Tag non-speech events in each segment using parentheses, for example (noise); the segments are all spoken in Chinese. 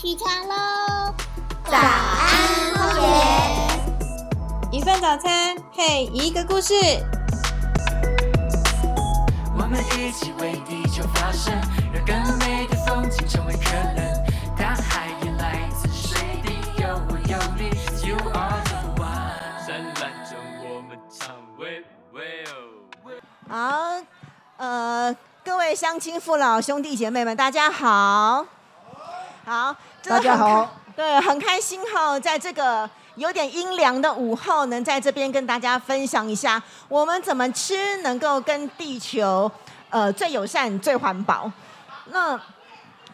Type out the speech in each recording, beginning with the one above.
起床喽！早安，荒野。一份早餐配一个故事。我们一起为地球发声，让更美的风景成为可能。大海也来自水滴，有我有你，You are the one。灿烂着我们唱喂喂哦。好，呃，各位乡亲父老兄弟姐妹们，大家好。好，大家好。对，很开心哈，在这个有点阴凉的午后，能在这边跟大家分享一下，我们怎么吃能够跟地球呃最友善、最环保。那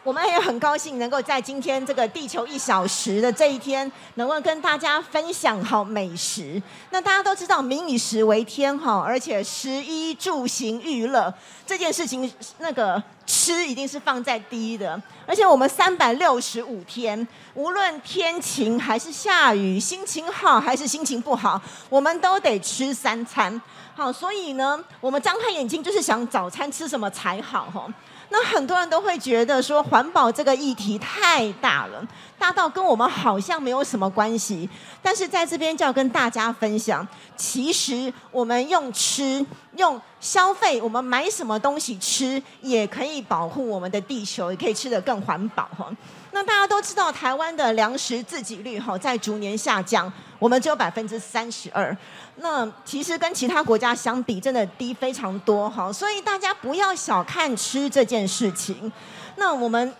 我们也很高兴能够在今天这个地球一小时的这一天，能够跟大家分享好美食。那大家都知道民以食为天哈，而且食衣住行娱乐这件事情，那个吃一定是放在第一的。而且我们三百六十五天，无论天晴还是下雨，心情好还是心情不好，我们都得吃三餐。好，所以呢，我们张开眼睛就是想早餐吃什么才好哈。那很多人都会觉得说环保这个议题太大了，大到跟我们好像没有什么关系。但是在这边就要跟大家分享，其实我们用吃、用消费，我们买什么东西吃，也可以保护我们的地球，也可以吃得更环保哈。那大家都知道，台湾的粮食自给率哈在逐年下降，我们只有百分之三十二。那其实跟其他国家相比，真的低非常多哈。所以大家不要小看吃这件事情。那我们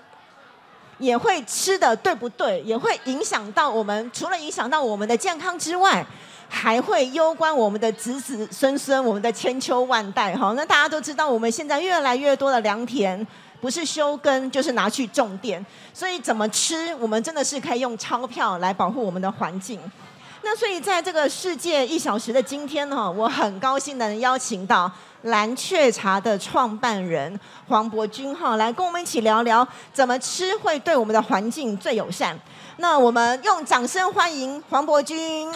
也会吃的对不对？也会影响到我们，除了影响到我们的健康之外，还会攸关我们的子子孙孙，我们的千秋万代哈。那大家都知道，我们现在越来越多的良田。不是休耕，就是拿去种电，所以怎么吃，我们真的是可以用钞票来保护我们的环境。那所以在这个世界一小时的今天呢，我很高兴能邀请到蓝雀茶的创办人黄伯君哈，来跟我们一起聊聊怎么吃会对我们的环境最友善。那我们用掌声欢迎黄伯君。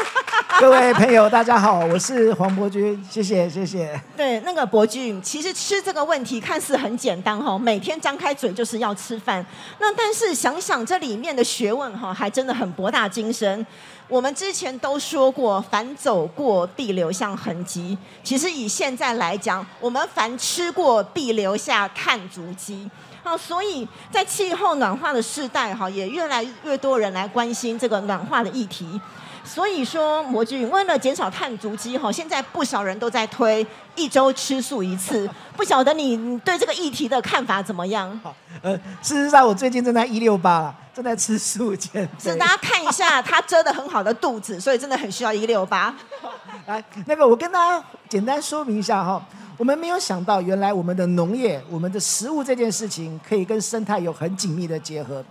(laughs) 各位朋友，大家好，我是黄伯君，谢谢谢谢。对，那个伯君，其实吃这个问题看似很简单哈，每天张开嘴就是要吃饭。那但是想想这里面的学问哈，还真的很博大精深。我们之前都说过，凡走过必留下痕迹。其实以现在来讲，我们凡吃过必留下碳足迹。好，所以在气候暖化的世代哈，也越来越多人来关心这个暖化的议题。所以说，魔君为了减少碳足迹哈，现在不少人都在推一周吃素一次。不晓得你对这个议题的看法怎么样？好，呃，事实上我最近正在一六八了，正在吃素减肥。是大家看一下他遮的很好的肚子，所以真的很需要一六八。(laughs) 来，那个我跟大家简单说明一下哈，我们没有想到原来我们的农业、我们的食物这件事情可以跟生态有很紧密的结合。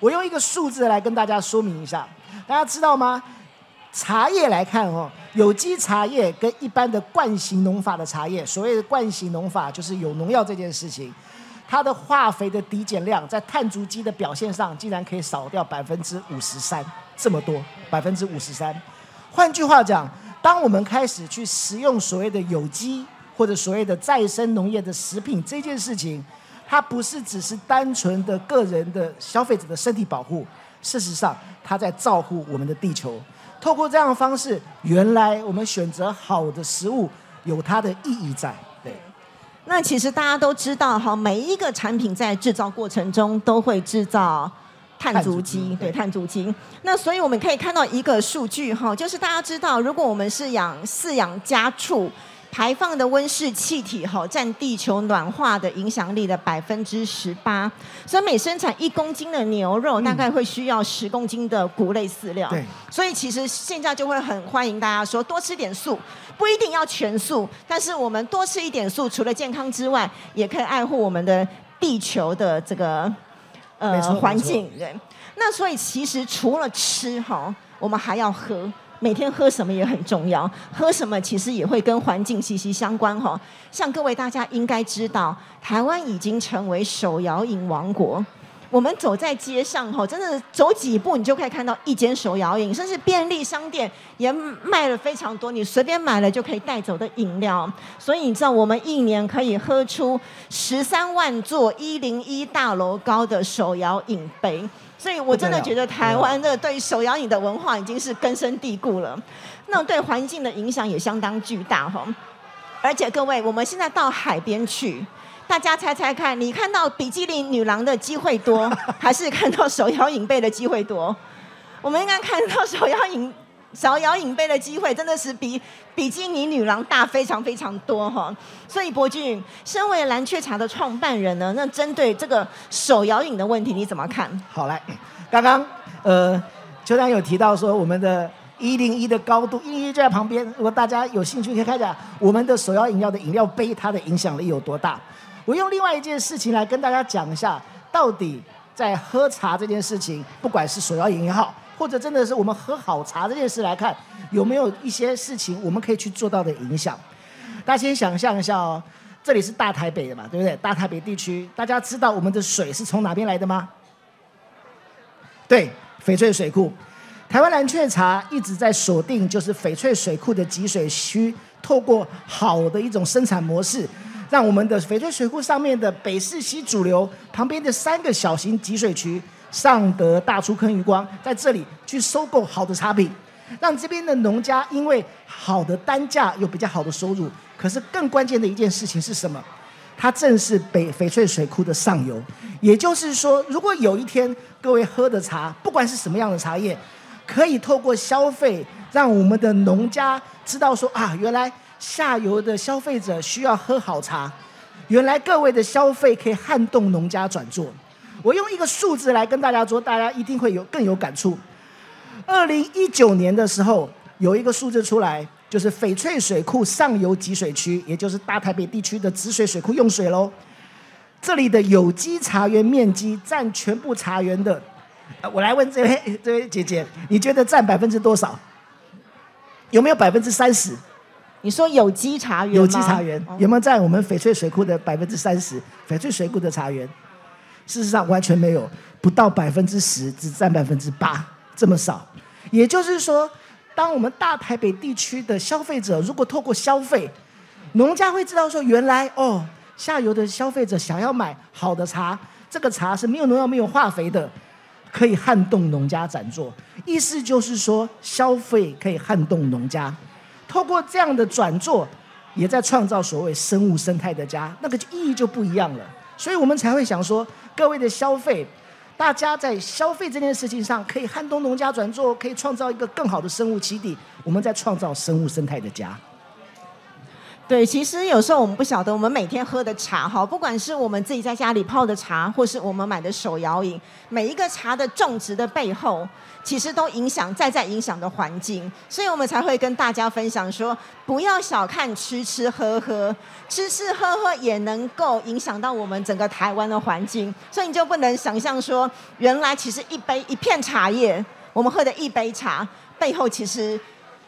我用一个数字来跟大家说明一下，大家知道吗？茶叶来看哦，有机茶叶跟一般的惯性农法的茶叶，所谓的惯性农法就是有农药这件事情，它的化肥的抵减量在碳足迹的表现上，竟然可以少掉百分之五十三，这么多，百分之五十三。换句话讲，当我们开始去食用所谓的有机或者所谓的再生农业的食品这件事情，它不是只是单纯的个人的消费者的身体保护，事实上，它在照顾我们的地球。透过这样的方式，原来我们选择好的食物有它的意义在。对，那其实大家都知道哈，每一个产品在制造过程中都会制造碳足迹，对碳足迹。那所以我们可以看到一个数据哈，就是大家知道，如果我们是养饲养家畜。排放的温室气体哈占地球暖化的影响力的百分之十八，所以每生产一公斤的牛肉，大概会需要十公斤的谷类饲料。对，所以其实现在就会很欢迎大家说多吃点素，不一定要全素，但是我们多吃一点素，除了健康之外，也可以爱护我们的地球的这个呃环境。对，那所以其实除了吃哈，我们还要喝。每天喝什么也很重要，喝什么其实也会跟环境息息相关哈。像各位大家应该知道，台湾已经成为手摇饮王国。我们走在街上哈，真的走几步你就可以看到一间手摇饮，甚至便利商店也卖了非常多，你随便买了就可以带走的饮料。所以你知道，我们一年可以喝出十三万座一零一大楼高的手摇饮杯。所以我真的觉得台湾的对手摇饮的文化已经是根深蒂固了，那对环境的影响也相当巨大哈。而且各位，我们现在到海边去。大家猜猜看，你看到比基尼女郎的机会多，(laughs) 还是看到手摇饮杯的机会多？我们应该看到手摇饮手摇饮杯的机会，真的是比比基尼女郎大非常非常多哈。所以博俊，身为蓝雀茶的创办人呢，那针对这个手摇饮的问题，你怎么看？好来，刚刚呃，邱丹有提到说我们的一零一的高度，一零一就在旁边。如果大家有兴趣，可以看一下我们的手摇饮料的饮料杯，它的影响力有多大。我用另外一件事情来跟大家讲一下，到底在喝茶这件事情，不管是手摇饮也好，或者真的是我们喝好茶这件事来看，有没有一些事情我们可以去做到的影响？大家先想象一下哦，这里是大台北的嘛，对不对？大台北地区，大家知道我们的水是从哪边来的吗？对，翡翠水库。台湾蓝雀茶一直在锁定就是翡翠水库的集水区，透过好的一种生产模式。让我们的翡翠水库上面的北市西主流旁边的三个小型集水区，上德、大出坑、余光，在这里去收购好的茶品，让这边的农家因为好的单价有比较好的收入。可是更关键的一件事情是什么？它正是北翡翠水库的上游。也就是说，如果有一天各位喝的茶，不管是什么样的茶叶，可以透过消费，让我们的农家知道说啊，原来。下游的消费者需要喝好茶，原来各位的消费可以撼动农家转做。我用一个数字来跟大家说，大家一定会有更有感触。二零一九年的时候，有一个数字出来，就是翡翠水库上游集水区，也就是大台北地区的止水水库用水喽。这里的有机茶园面积占全部茶园的，我来问这位这位姐姐，你觉得占百分之多少？有没有百分之三十？你说有机茶园有机茶园有没有占我们翡翠水库的百分之三十？翡翠水库的茶园，事实上完全没有，不到百分之十，只占百分之八，这么少。也就是说，当我们大台北地区的消费者如果透过消费，农家会知道说，原来哦，下游的消费者想要买好的茶，这个茶是没有农药、没有化肥的，可以撼动农家展作。意思就是说，消费可以撼动农家。透过这样的转做，也在创造所谓生物生态的家，那个意义就不一样了。所以我们才会想说，各位的消费，大家在消费这件事情上，可以撼动农家转做，可以创造一个更好的生物基地。我们在创造生物生态的家。对，其实有时候我们不晓得，我们每天喝的茶哈，不管是我们自己在家里泡的茶，或是我们买的手摇饮，每一个茶的种植的背后，其实都影响在在影响的环境，所以我们才会跟大家分享说，不要小看吃吃喝喝，吃吃喝喝也能够影响到我们整个台湾的环境，所以你就不能想象说，原来其实一杯一片茶叶，我们喝的一杯茶背后其实。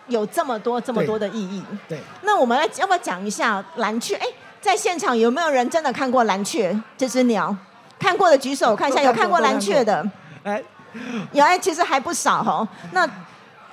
有这么多这么多的意义。对，那我们来要不要讲一下蓝雀？哎，在现场有没有人真的看过蓝雀这只鸟？看过的举手，看一下有看过蓝雀的。哎，有哎，其实还不少哦。那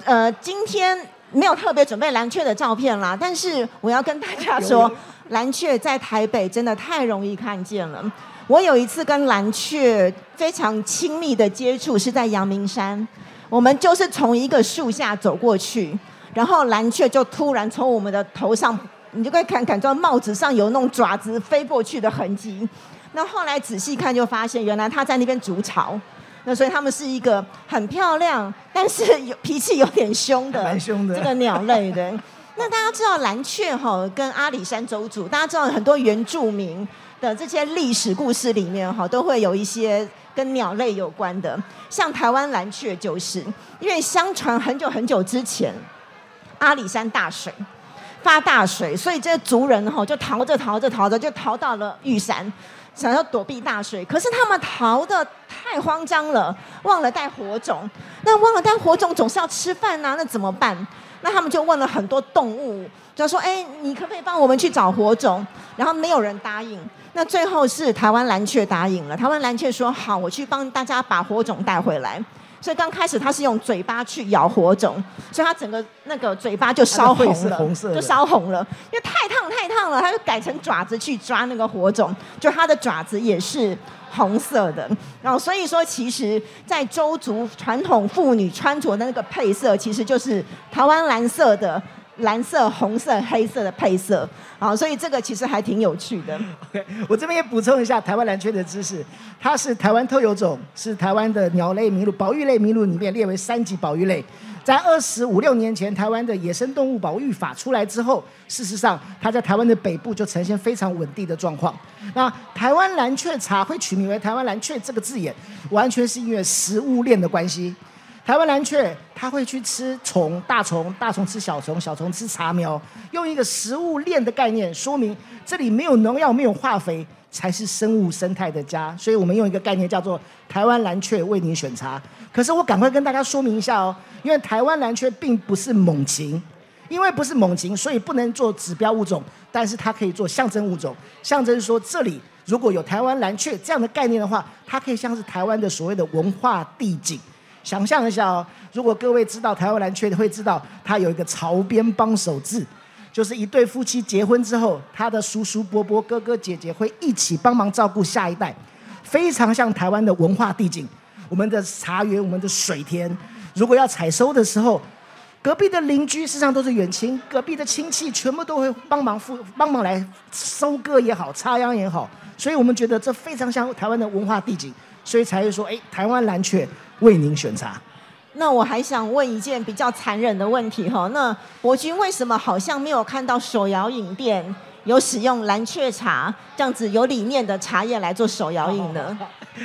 呃，今天没有特别准备蓝雀的照片啦，但是我要跟大家说，蓝雀在台北真的太容易看见了。我有一次跟蓝雀非常亲密的接触，是在阳明山，我们就是从一个树下走过去。然后蓝雀就突然从我们的头上，你就可以看感到帽子上有那种爪子飞过去的痕迹。那后来仔细看就发现，原来它在那边筑巢。那所以它们是一个很漂亮，但是有脾气有点凶的这个鸟类的。(laughs) 那大家知道蓝雀哈跟阿里山州主，大家知道很多原住民的这些历史故事里面哈都会有一些跟鸟类有关的，像台湾蓝雀就是，因为相传很久很久之前。阿里山大水，发大水，所以这些族人哈就逃着逃着逃着，就逃到了玉山，想要躲避大水。可是他们逃的太慌张了，忘了带火种。那忘了带火种，总是要吃饭呐，那怎么办？那他们就问了很多动物，就说：“哎，你可不可以帮我们去找火种？”然后没有人答应。那最后是台湾蓝雀答应了。台湾蓝雀说：“好，我去帮大家把火种带回来。”所以刚开始他是用嘴巴去咬火种，所以他整个那个嘴巴就烧红了，就烧红了，因为太烫太烫了，他就改成爪子去抓那个火种，就他的爪子也是红色的。然后所以说，其实，在周族传统妇女穿着的那个配色，其实就是台湾蓝色的。蓝色、红色、黑色的配色，啊，所以这个其实还挺有趣的。OK，我这边也补充一下台湾蓝雀的知识，它是台湾特有种，是台湾的鸟类名录、保育类名录里面列为三级保育类。在二十五六年前，台湾的野生动物保育法出来之后，事实上它在台湾的北部就呈现非常稳定的状况。那台湾蓝雀茶会取名为台湾蓝雀这个字眼，完全是因为食物链的关系。台湾蓝雀，它会去吃虫、大虫，大虫吃小虫，小虫吃茶苗，用一个食物链的概念说明这里没有农药、没有化肥，才是生物生态的家。所以我们用一个概念叫做台湾蓝雀为您选茶。可是我赶快跟大家说明一下哦，因为台湾蓝雀并不是猛禽，因为不是猛禽，所以不能做指标物种，但是它可以做象征物种，象征说这里如果有台湾蓝雀这样的概念的话，它可以像是台湾的所谓的文化地景。想象一下哦，如果各位知道台湾蓝雀，会知道它有一个朝边帮手制，就是一对夫妻结婚之后，他的叔叔伯伯、哥哥姐姐会一起帮忙照顾下一代，非常像台湾的文化地景。我们的茶园、我们的水田，如果要采收的时候，隔壁的邻居实际上都是远亲，隔壁的亲戚全部都会帮忙付帮忙来收割也好，插秧也好，所以我们觉得这非常像台湾的文化地景，所以才会说，哎，台湾蓝雀。为您选茶。那我还想问一件比较残忍的问题哈，那伯君为什么好像没有看到手摇饮店有使用蓝雀茶这样子有理念的茶叶来做手摇饮呢？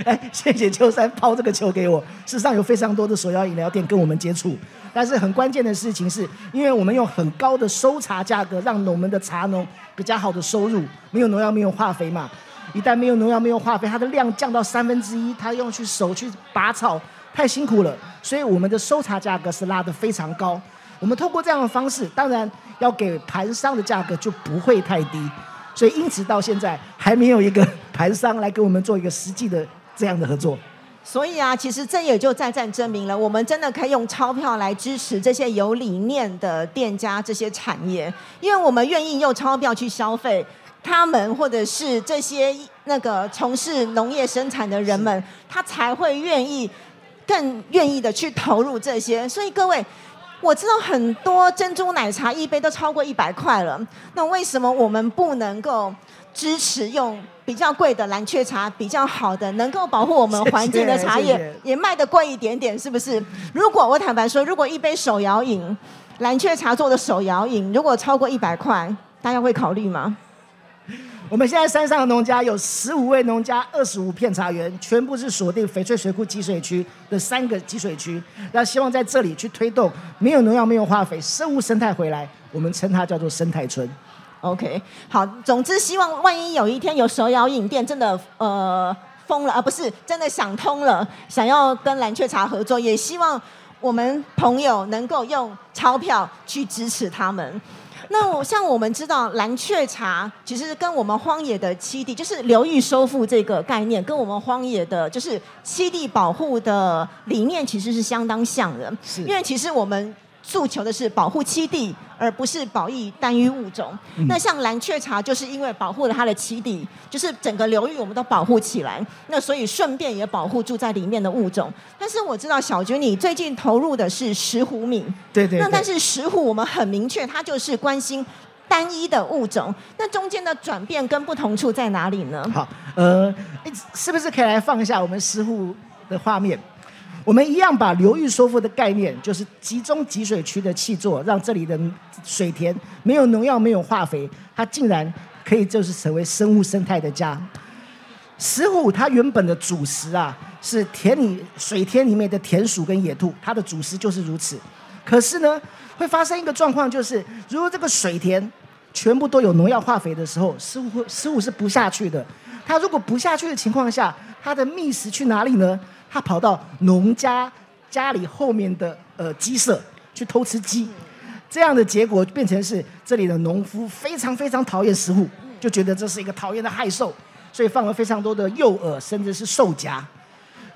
哎，谢谢秋山抛这个球给我。事实上有非常多的手摇饮料店跟我们接触，但是很关键的事情是，因为我们用很高的收茶价格，让我们的茶农比较好的收入，没有农药，没有化肥嘛。一旦没有农药，没有化肥，它的量降到三分之一，他用去手去拔草。太辛苦了，所以我们的收茶价格是拉得非常高。我们透过这样的方式，当然要给盘商的价格就不会太低。所以因此到现在还没有一个盘商来跟我们做一个实际的这样的合作。所以啊，其实这也就再再证明了，我们真的可以用钞票来支持这些有理念的店家、这些产业，因为我们愿意用钞票去消费他们，或者是这些那个从事农业生产的人们，他才会愿意。更愿意的去投入这些，所以各位，我知道很多珍珠奶茶一杯都超过一百块了，那为什么我们不能够支持用比较贵的蓝雀茶，比较好的能够保护我们环境的茶叶，也卖的贵一点点，是不是？如果我坦白说，如果一杯手摇饮，蓝雀茶做的手摇饮，如果超过一百块，大家会考虑吗？我们现在山上的农家有十五位农家，二十五片茶园，全部是锁定翡翠水库集水区的三个集水区。那希望在这里去推动没有农药、没有化肥、生物生态回来，我们称它叫做生态村。OK，好，总之希望万一有一天有手摇饮店真的呃疯了啊，不是真的想通了，想要跟蓝雀茶合作，也希望我们朋友能够用钞票去支持他们。那我像我们知道蓝雀茶，其实跟我们荒野的七地，就是流域收复这个概念，跟我们荒野的，就是七地保护的理念，其实是相当像的。是，因为其实我们。诉求的是保护栖地，而不是保育单一物种。那像蓝雀茶，就是因为保护了它的栖地，就是整个流域我们都保护起来，那所以顺便也保护住在里面的物种。但是我知道小菊你最近投入的是石斛米，对对。那但是石斛我们很明确，它就是关心单一的物种。那中间的转变跟不同处在哪里呢？好，呃，是不是可以来放一下我们石斛的画面？我们一样把流域收复的概念，就是集中集水区的气作，让这里的水田没有农药、没有化肥，它竟然可以就是成为生物生态的家。石虎它原本的主食啊，是田里水田里面的田鼠跟野兔，它的主食就是如此。可是呢，会发生一个状况，就是如果这个水田全部都有农药化肥的时候，石虎石虎是不下去的。它如果不下去的情况下，它的觅食去哪里呢？他跑到农家家里后面的呃鸡舍去偷吃鸡，这样的结果变成是这里的农夫非常非常讨厌食虎，就觉得这是一个讨厌的害兽，所以放了非常多的诱饵，甚至是兽夹。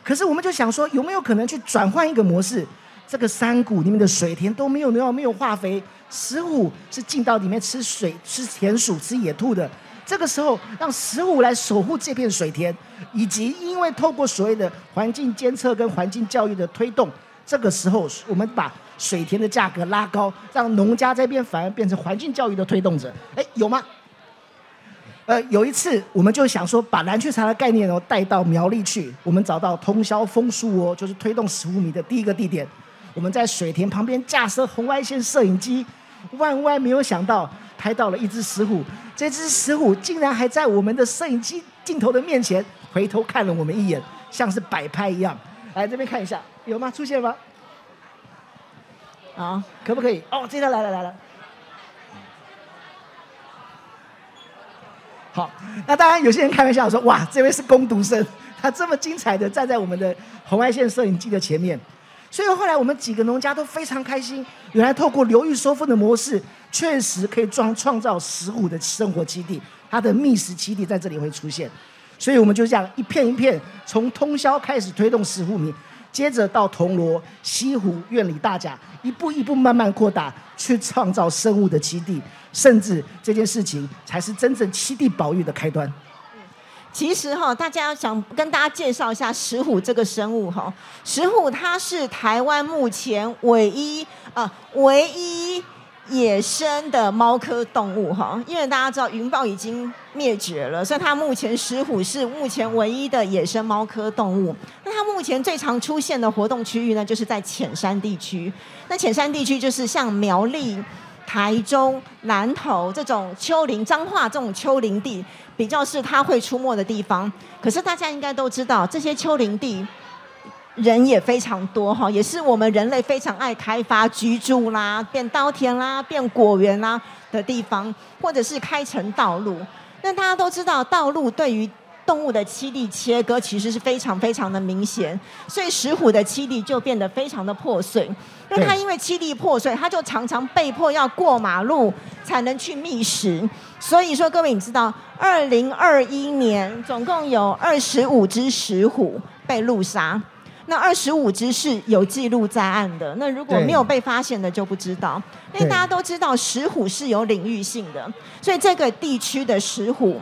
可是我们就想说，有没有可能去转换一个模式？这个山谷里面的水田都没有农药、没有化肥，食虎是进到里面吃水、吃田鼠、吃野兔的。这个时候，让石虎来守护这片水田，以及因为透过所谓的环境监测跟环境教育的推动，这个时候我们把水田的价格拉高，让农家这边反而变成环境教育的推动者。哎，有吗？呃，有一次我们就想说，把蓝雀茶的概念哦带到苗栗去，我们找到通宵枫树哦，就是推动石虎米的第一个地点。我们在水田旁边架设红外线摄影机，万万没有想到拍到了一只石虎。这只石虎竟然还在我们的摄影机镜头的面前回头看了我们一眼，像是摆拍一样。来这边看一下，有吗？出现吗？啊，可不可以？哦，这条来了来了。好，那当然有些人开玩笑说：“哇，这位是攻读生，他这么精彩的站在我们的红外线摄影机的前面。”所以后来我们几个农家都非常开心，原来透过流域收复的模式，确实可以创创造石虎的生活基地，它的觅食基地在这里会出现。所以我们就这样一片一片，从通宵开始推动石虎米，接着到铜锣、西湖、院里大甲，一步一步慢慢扩大，去创造生物的基地，甚至这件事情才是真正七地保育的开端。其实哈，大家想跟大家介绍一下石虎这个生物哈。石虎它是台湾目前唯一啊唯一野生的猫科动物哈。因为大家知道云豹已经灭绝了，所以它目前石虎是目前唯一的野生猫科动物。那它目前最常出现的活动区域呢，就是在浅山地区。那浅山地区就是像苗栗。台中、南投这种丘陵、彰化这种丘陵地，比较是它会出没的地方。可是大家应该都知道，这些丘陵地人也非常多哈，也是我们人类非常爱开发居住啦、变稻田啦、变果园啦的地方，或者是开成道路。那大家都知道，道路对于动物的栖地切割其实是非常非常的明显，所以石虎的栖地就变得非常的破碎。那它因为栖地破碎，它就常常被迫要过马路才能去觅食。所以说，各位你知道，二零二一年总共有二十五只石虎被路杀，那二十五只是有记录在案的。那如果没有被发现的就不知道。因为大家都知道石虎是有领域性的，所以这个地区的石虎。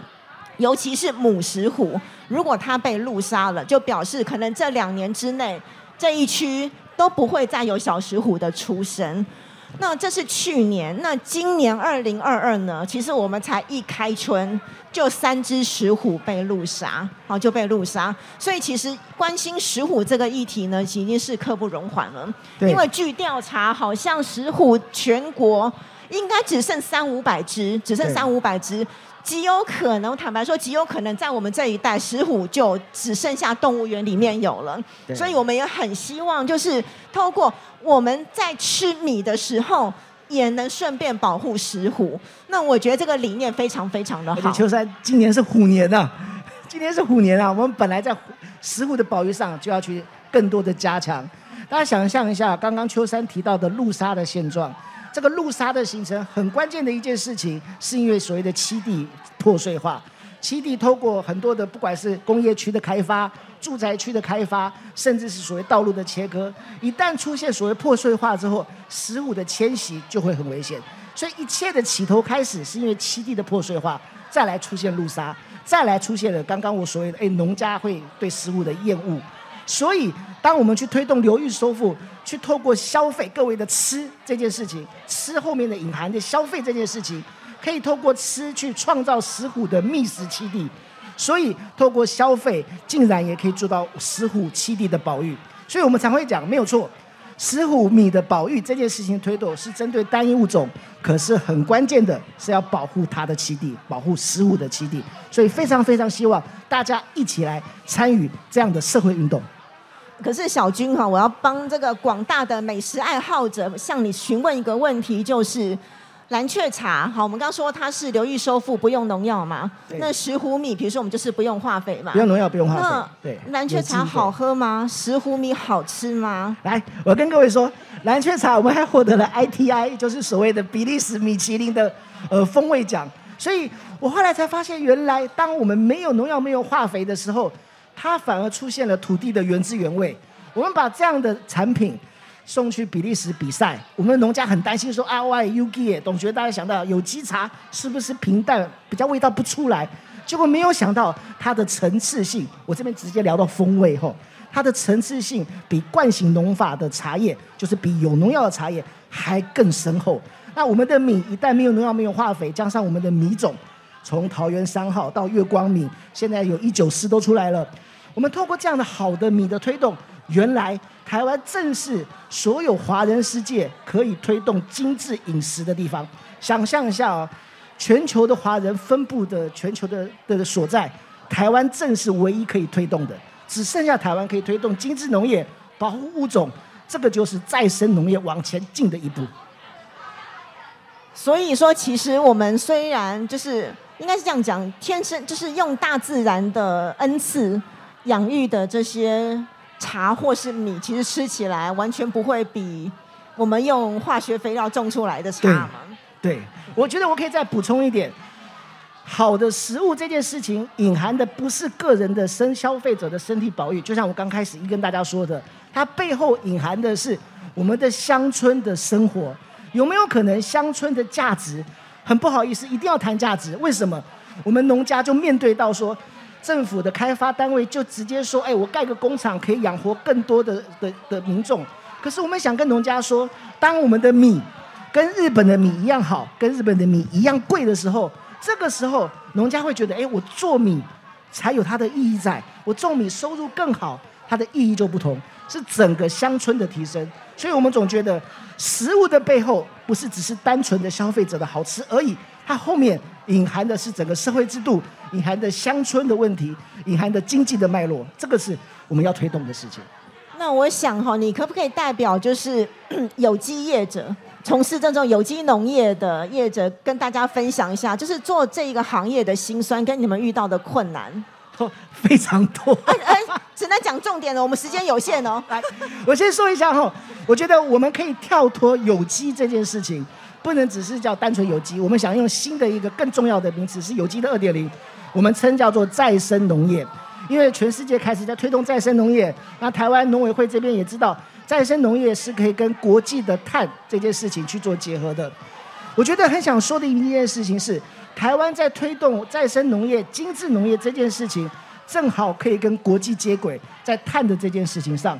尤其是母石虎，如果它被路杀了，就表示可能这两年之内这一区都不会再有小石虎的出生。那这是去年，那今年二零二二呢？其实我们才一开春，就三只石虎被路杀，好就被路杀。所以其实关心石虎这个议题呢，已经是刻不容缓了。因为据调查，好像石虎全国应该只剩三五百只，只剩三五百只。极有可能，坦白说，极有可能在我们这一代，石虎就只剩下动物园里面有了。所以我们也很希望，就是透过我们在吃米的时候，也能顺便保护石虎。那我觉得这个理念非常非常的好。秋山，今年是虎年呐，(laughs) 今年是虎年啊！我们本来在石虎的保育上就要去更多的加强。大家想象一下，刚刚秋山提到的路杀的现状。这个路沙的形成很关键的一件事情，是因为所谓的七地破碎化。七地透过很多的，不管是工业区的开发、住宅区的开发，甚至是所谓道路的切割，一旦出现所谓破碎化之后，食物的迁徙就会很危险。所以一切的起头开始是因为七地的破碎化，再来出现路沙，再来出现了刚刚我所谓的哎农家会对食物的厌恶。所以，当我们去推动流域收复，去透过消费各位的吃这件事情，吃后面的隐含的消费这件事情，可以透过吃去创造石虎的觅食栖地。所以，透过消费，竟然也可以做到石虎栖地的保育。所以我们常会讲，没有错，石虎米的保育这件事情推动是针对单一物种，可是很关键的是要保护它的栖地，保护石虎的栖地。所以，非常非常希望大家一起来参与这样的社会运动。可是小军哈，我要帮这个广大的美食爱好者向你询问一个问题，就是蓝雀茶，好，我们刚说它是流域收复，不用农药嘛。那石斛米，比如说我们就是不用化肥嘛。不用农药，不用化那肥。对，蓝雀茶好喝吗？石斛米好吃吗？来，我跟各位说，蓝雀茶我们还获得了 ITI，就是所谓的比利时米其林的呃风味奖。所以我后来才发现，原来当我们没有农药、没有化肥的时候，它反而出现了土地的原汁原味。我们把这样的产品送去比利时比赛，我们的农家很担心说啊，哇，UG，董学大家想到有机茶是不是平淡，比较味道不出来？结果没有想到它的层次性，我这边直接聊到风味吼，它的层次性比惯性农法的茶叶，就是比有农药的茶叶还更深厚。那我们的米一旦没有农药、没有化肥，加上我们的米种，从桃园三号到月光米，现在有一九四都出来了。我们透过这样的好的米的推动，原来台湾正是所有华人世界可以推动精致饮食的地方。想象一下啊、全球的华人分布的全球的的所在，台湾正是唯一可以推动的，只剩下台湾可以推动精致农业、保护物种，这个就是再生农业往前进的一步。所以说，其实我们虽然就是应该是这样讲，天生就是用大自然的恩赐养育的这些茶或是米，其实吃起来完全不会比我们用化学肥料种出来的差嘛。对，我觉得我可以再补充一点，好的食物这件事情隐含的不是个人的身消费者的身体保育，就像我刚开始一跟大家说的，它背后隐含的是我们的乡村的生活。有没有可能乡村的价值？很不好意思，一定要谈价值。为什么？我们农家就面对到说，政府的开发单位就直接说，哎，我盖个工厂可以养活更多的的的民众。可是我们想跟农家说，当我们的米跟日本的米一样好，跟日本的米一样贵的时候，这个时候农家会觉得，哎，我做米才有它的意义在，我种米收入更好，它的意义就不同，是整个乡村的提升。所以我们总觉得食物的背后不是只是单纯的消费者的好吃而已，它后面隐含的是整个社会制度，隐含的乡村的问题，隐含的经济的脉络，这个是我们要推动的事情。那我想哈，你可不可以代表就是 (clears throat) 有机业者，从事这种有机农业的业者，跟大家分享一下，就是做这一个行业的辛酸跟你们遇到的困难？哦，非常多。哎哎，只能讲重点了，我们时间有限哦。来，我先说一下哈，我觉得我们可以跳脱有机这件事情，不能只是叫单纯有机，我们想用新的一个更重要的名词是有机的二点零，我们称叫做再生农业。因为全世界开始在推动再生农业，那台湾农委会这边也知道，再生农业是可以跟国际的碳这件事情去做结合的。我觉得很想说的一件事情是，台湾在推动再生农业、精致农业这件事情，正好可以跟国际接轨，在碳的这件事情上。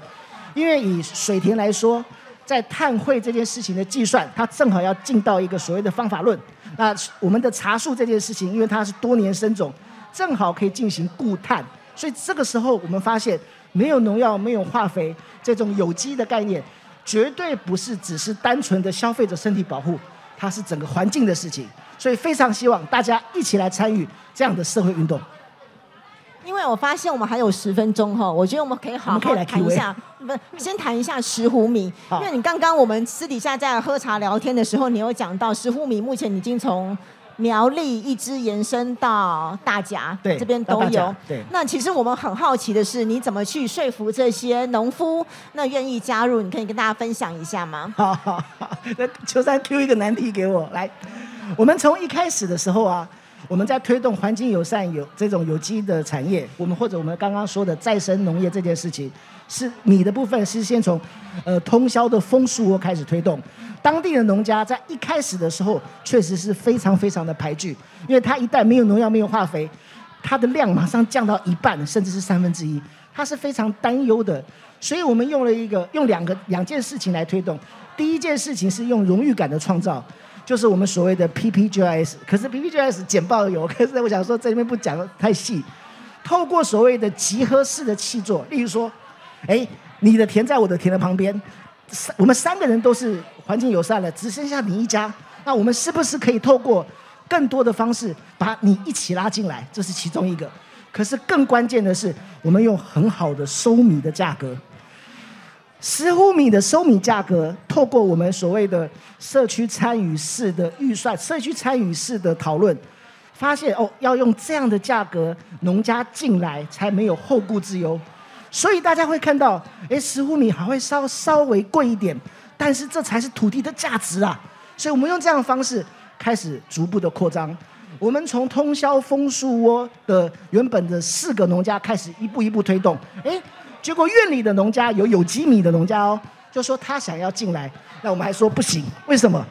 因为以水田来说，在碳汇这件事情的计算，它正好要进到一个所谓的方法论。那我们的茶树这件事情，因为它是多年生种，正好可以进行固碳。所以这个时候，我们发现没有农药、没有化肥这种有机的概念，绝对不是只是单纯的消费者身体保护，它是整个环境的事情。所以非常希望大家一起来参与这样的社会运动。因为我发现我们还有十分钟哈，我觉得我们可以好好谈一下，不，先谈一下石斛米。因为你刚刚我们私底下在喝茶聊天的时候，你有讲到石斛米目前已经从苗栗一直延伸到大甲，对这边都有。对那其实我们很好奇的是，你怎么去说服这些农夫，那愿意加入？你可以跟大家分享一下吗？(laughs) 好好好，那秋山 Q 一个难题给我来。我们从一开始的时候啊，我们在推动环境友善有这种有机的产业，我们或者我们刚刚说的再生农业这件事情，是米的部分是先从呃通宵的枫树窝开始推动。当地的农家在一开始的时候，确实是非常非常的排拒，因为他一旦没有农药、没有化肥，它的量马上降到一半，甚至是三分之一，他是非常担忧的。所以我们用了一个用两个两件事情来推动。第一件事情是用荣誉感的创造，就是我们所谓的 PPGIS。可是 PPGIS 简报有，(laughs) 可是我想说这里面不讲得太细。透过所谓的集合式的气作，例如说，哎，你的田在我的田的旁边，三我们三个人都是环境友善了，只剩下你一家，那我们是不是可以透过更多的方式把你一起拉进来？这是其中一个。可是更关键的是，我们用很好的收米的价格。十五米的收米价格，透过我们所谓的社区参与式的预算、社区参与式的讨论，发现哦，要用这样的价格，农家进来才没有后顾之忧。所以大家会看到，哎，十五米还会稍稍微贵一点，但是这才是土地的价值啊！所以我们用这样的方式开始逐步的扩张。我们从通宵枫树窝的原本的四个农家开始一步一步推动，哎，结果院里的农家有有机米的农家哦，就说他想要进来，那我们还说不行，为什么？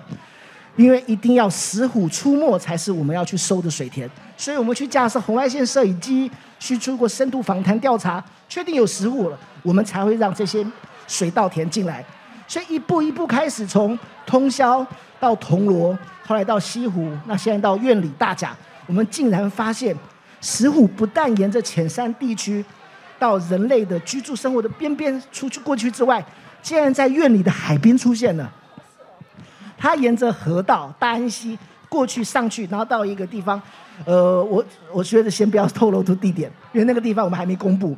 因为一定要石虎出没才是我们要去收的水田，所以我们去架设红外线摄影机，去做过深度访谈调查，确定有石虎了，我们才会让这些水稻田进来。所以一步一步开始从通宵到铜锣，后来到西湖，那现在到院里大甲，我们竟然发现石虎不但沿着浅山地区到人类的居住生活的边边出去过去之外，竟然在院里的海边出现了。它沿着河道大安溪过去上去，然后到一个地方，呃，我我觉得先不要透露出地点，因为那个地方我们还没公布。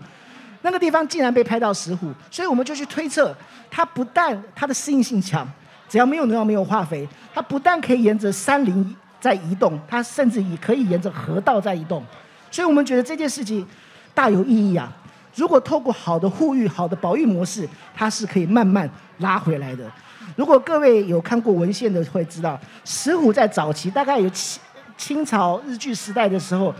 那个地方竟然被拍到石虎，所以我们就去推测，它不但它的适应性强，只要没有农药、没有化肥，它不但可以沿着山林在移动，它甚至也可以沿着河道在移动。所以我们觉得这件事情大有意义啊！如果透过好的护育、好的保育模式，它是可以慢慢拉回来的。如果各位有看过文献的，会知道石虎在早期大概有清清朝日据时代的时候，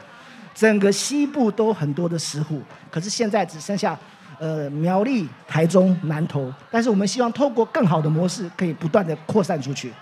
整个西部都很多的石虎，可是现在只剩下呃苗栗、台中、南投。但是我们希望透过更好的模式，可以不断的扩散出去。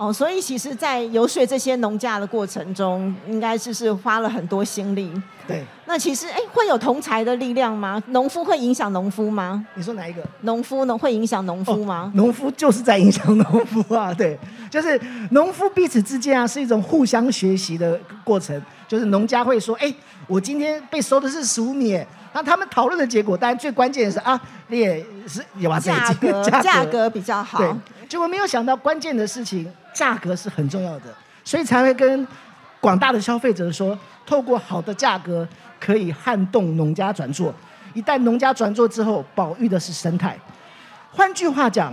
哦，所以其实，在游说这些农家的过程中，应该是是花了很多心力。对，那其实，哎，会有同才的力量吗？农夫会影响农夫吗？你说哪一个？农夫呢？会影响农夫吗？农夫就是在影响农夫啊！对，就是农夫彼此之间啊，是一种互相学习的过程。就是农家会说：“哎，我今天被收的是十五米。”那他们讨论的结果，当然最关键的是啊，你也是有把 (laughs) 价格价格比较好。对，结果没有想到关键的事情。价格是很重要的，所以才会跟广大的消费者说，透过好的价格可以撼动农家转做。一旦农家转做之后，保育的是生态。换句话讲，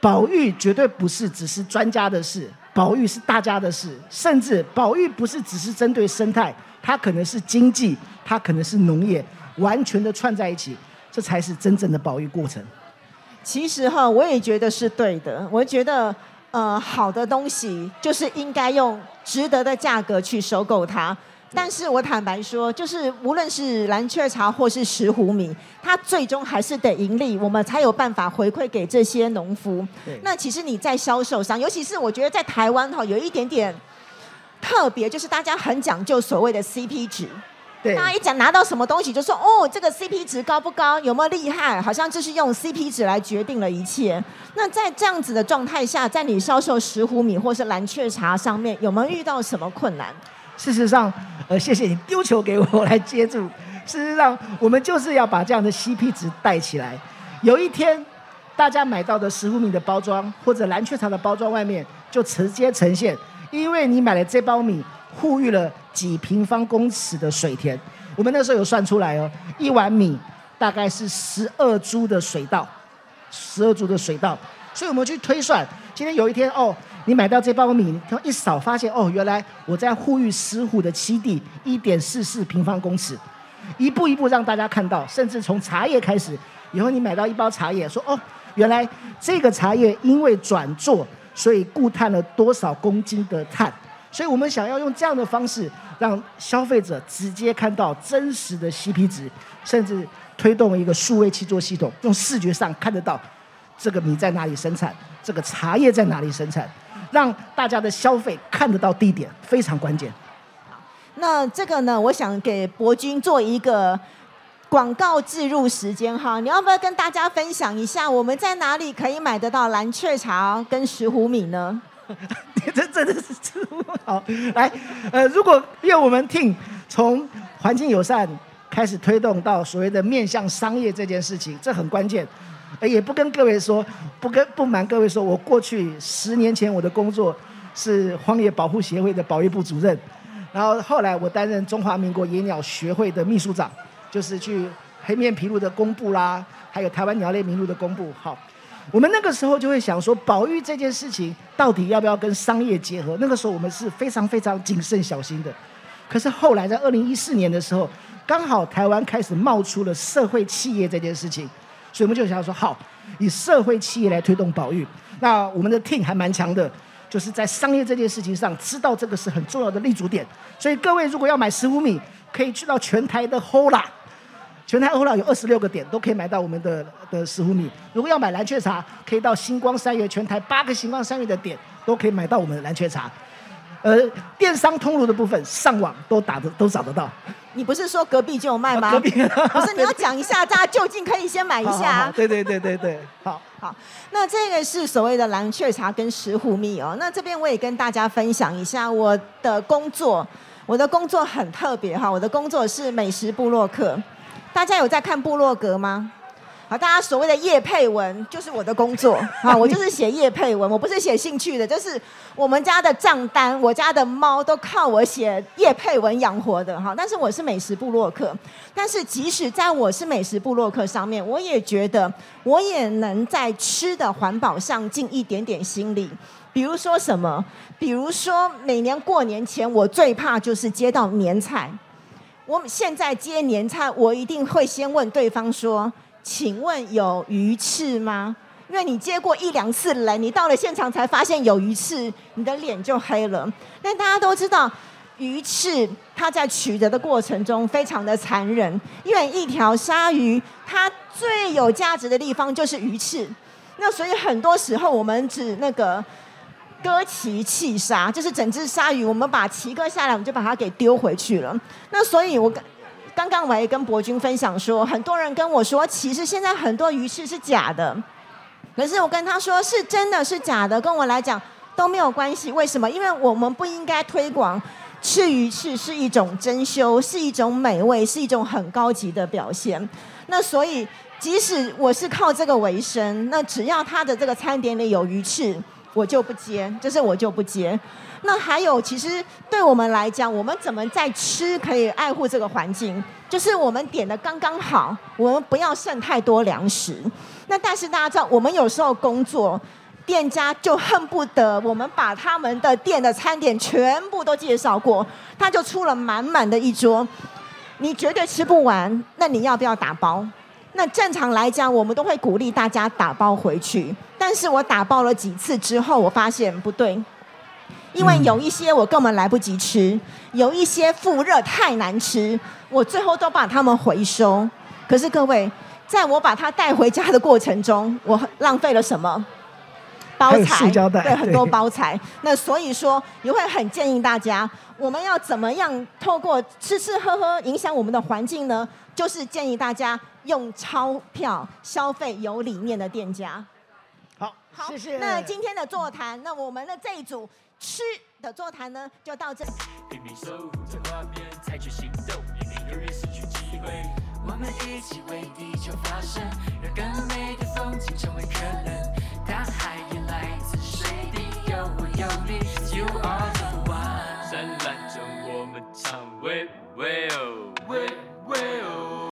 保育绝对不是只是专家的事，保育是大家的事。甚至保育不是只是针对生态，它可能是经济，它可能是农业，完全的串在一起，这才是真正的保育过程。其实哈，我也觉得是对的。我觉得。呃，好的东西就是应该用值得的价格去收购它。但是我坦白说，就是无论是蓝雀茶或是石斛米，它最终还是得盈利，我们才有办法回馈给这些农夫。那其实你在销售上，尤其是我觉得在台湾哈，有一点点特别，就是大家很讲究所谓的 CP 值。大家一讲拿到什么东西，就说哦，这个 CP 值高不高，有没有厉害？好像就是用 CP 值来决定了一切。那在这样子的状态下，在你销售石斛米或是蓝雀茶上面，有没有遇到什么困难？事实上，呃，谢谢你丢球给我来接住。事实上，我们就是要把这样的 CP 值带起来。有一天，大家买到的石斛米的包装或者蓝雀茶的包装外面就直接呈现，因为你买了这包米。护育了几平方公尺的水田，我们那时候有算出来哦，一碗米大概是十二株的水稻，十二株的水稻，所以我们去推算，今天有一天哦，你买到这包米，一扫发现哦，原来我在护育石虎的基地一点四四平方公尺，一步一步让大家看到，甚至从茶叶开始，以后你买到一包茶叶，说哦，原来这个茶叶因为转做，所以固碳了多少公斤的碳。所以我们想要用这样的方式，让消费者直接看到真实的 CP 值，甚至推动一个数位七座系统，用视觉上看得到这个米在哪里生产，这个茶叶在哪里生产，让大家的消费看得到地点，非常关键。那这个呢，我想给博君做一个广告置入时间哈，你要不要跟大家分享一下，我们在哪里可以买得到蓝雀茶跟石斛米呢？(laughs) 真的是好来，呃，如果因为我们听从环境友善开始推动到所谓的面向商业这件事情，这很关键。也不跟各位说，不跟不瞒各位说，我过去十年前我的工作是荒野保护协会的保育部主任，然后后来我担任中华民国野鸟学会的秘书长，就是去黑面琵鹭的公布啦，还有台湾鸟类名录的公布。好，我们那个时候就会想说，保育这件事情到底要不要跟商业结合？那个时候我们是非常非常谨慎小心的。可是后来在二零一四年的时候，刚好台湾开始冒出了社会企业这件事情，所以我们就想说，好，以社会企业来推动保育。那我们的 team 还蛮强的，就是在商业这件事情上，知道这个是很重要的立足点。所以各位如果要买十五米，可以去到全台的 Hola，全台 Hola 有二十六个点，都可以买到我们的的十五米。如果要买蓝雀茶，可以到星光三月全台八个星光三月的点，都可以买到我们的蓝雀茶。呃，电商通路的部分，上网都打的都找得到。你不是说隔壁就有卖吗？隔壁 (laughs) 不是你要讲一下，大家就近可以先买一下。对对对对对，(laughs) 好。好，那这个是所谓的蓝雀茶跟石斛蜜哦。那这边我也跟大家分享一下我的工作，我的工作很特别哈，我的工作是美食部落客。大家有在看部落格吗？好，大家所谓的叶配文就是我的工作 (laughs) 啊，我就是写叶配文，我不是写兴趣的，就是我们家的账单，我家的猫都靠我写叶配文养活的哈。但是我是美食部落客，但是即使在我是美食部落客上面，我也觉得我也能在吃的环保上尽一点点心力。比如说什么？比如说每年过年前，我最怕就是接到年菜。我们现在接年菜，我一定会先问对方说：“请问有鱼翅吗？”因为你接过一两次人，你到了现场才发现有鱼翅，你的脸就黑了。但大家都知道，鱼翅它在取得的过程中非常的残忍，因为一条鲨鱼它最有价值的地方就是鱼翅。那所以很多时候我们只那个割鳍弃鲨，就是整只鲨鱼，我们把鳍割下来，我们就把它给丢回去了。那所以我刚刚刚我也跟博君分享说，很多人跟我说，其实现在很多鱼翅是假的。可是我跟他说是真的是假的，跟我来讲都没有关系。为什么？因为我们不应该推广吃鱼翅是一种珍馐，是一种美味，是一种很高级的表现。那所以，即使我是靠这个为生，那只要他的这个餐点里有鱼翅，我就不接，就是我就不接。那还有，其实对我们来讲，我们怎么在吃可以爱护这个环境？就是我们点的刚刚好，我们不要剩太多粮食。那但是大家知道，我们有时候工作，店家就恨不得我们把他们的店的餐点全部都介绍过，他就出了满满的一桌，你绝对吃不完。那你要不要打包？那正常来讲，我们都会鼓励大家打包回去。但是我打包了几次之后，我发现不对，因为有一些我根本来不及吃，有一些复热太难吃，我最后都把它们回收。可是各位，在我把它带回家的过程中，我浪费了什么？包材，对，很多包材。那所以说，也会很建议大家，我们要怎么样透过吃吃喝喝影响我们的环境呢？就是建议大家用钞票消费有理念的店家。好，好，谢谢。那今天的座谈，那我们的这一组吃的座谈呢，就到这。拼命守护着画面，采取行动，以免永远失去机会。我们一起为地球发声，让更美的风景成为可能。大海也来自水滴，有我有你，You are the one。灿烂中我们唱，喂喂哦，喂喂哦。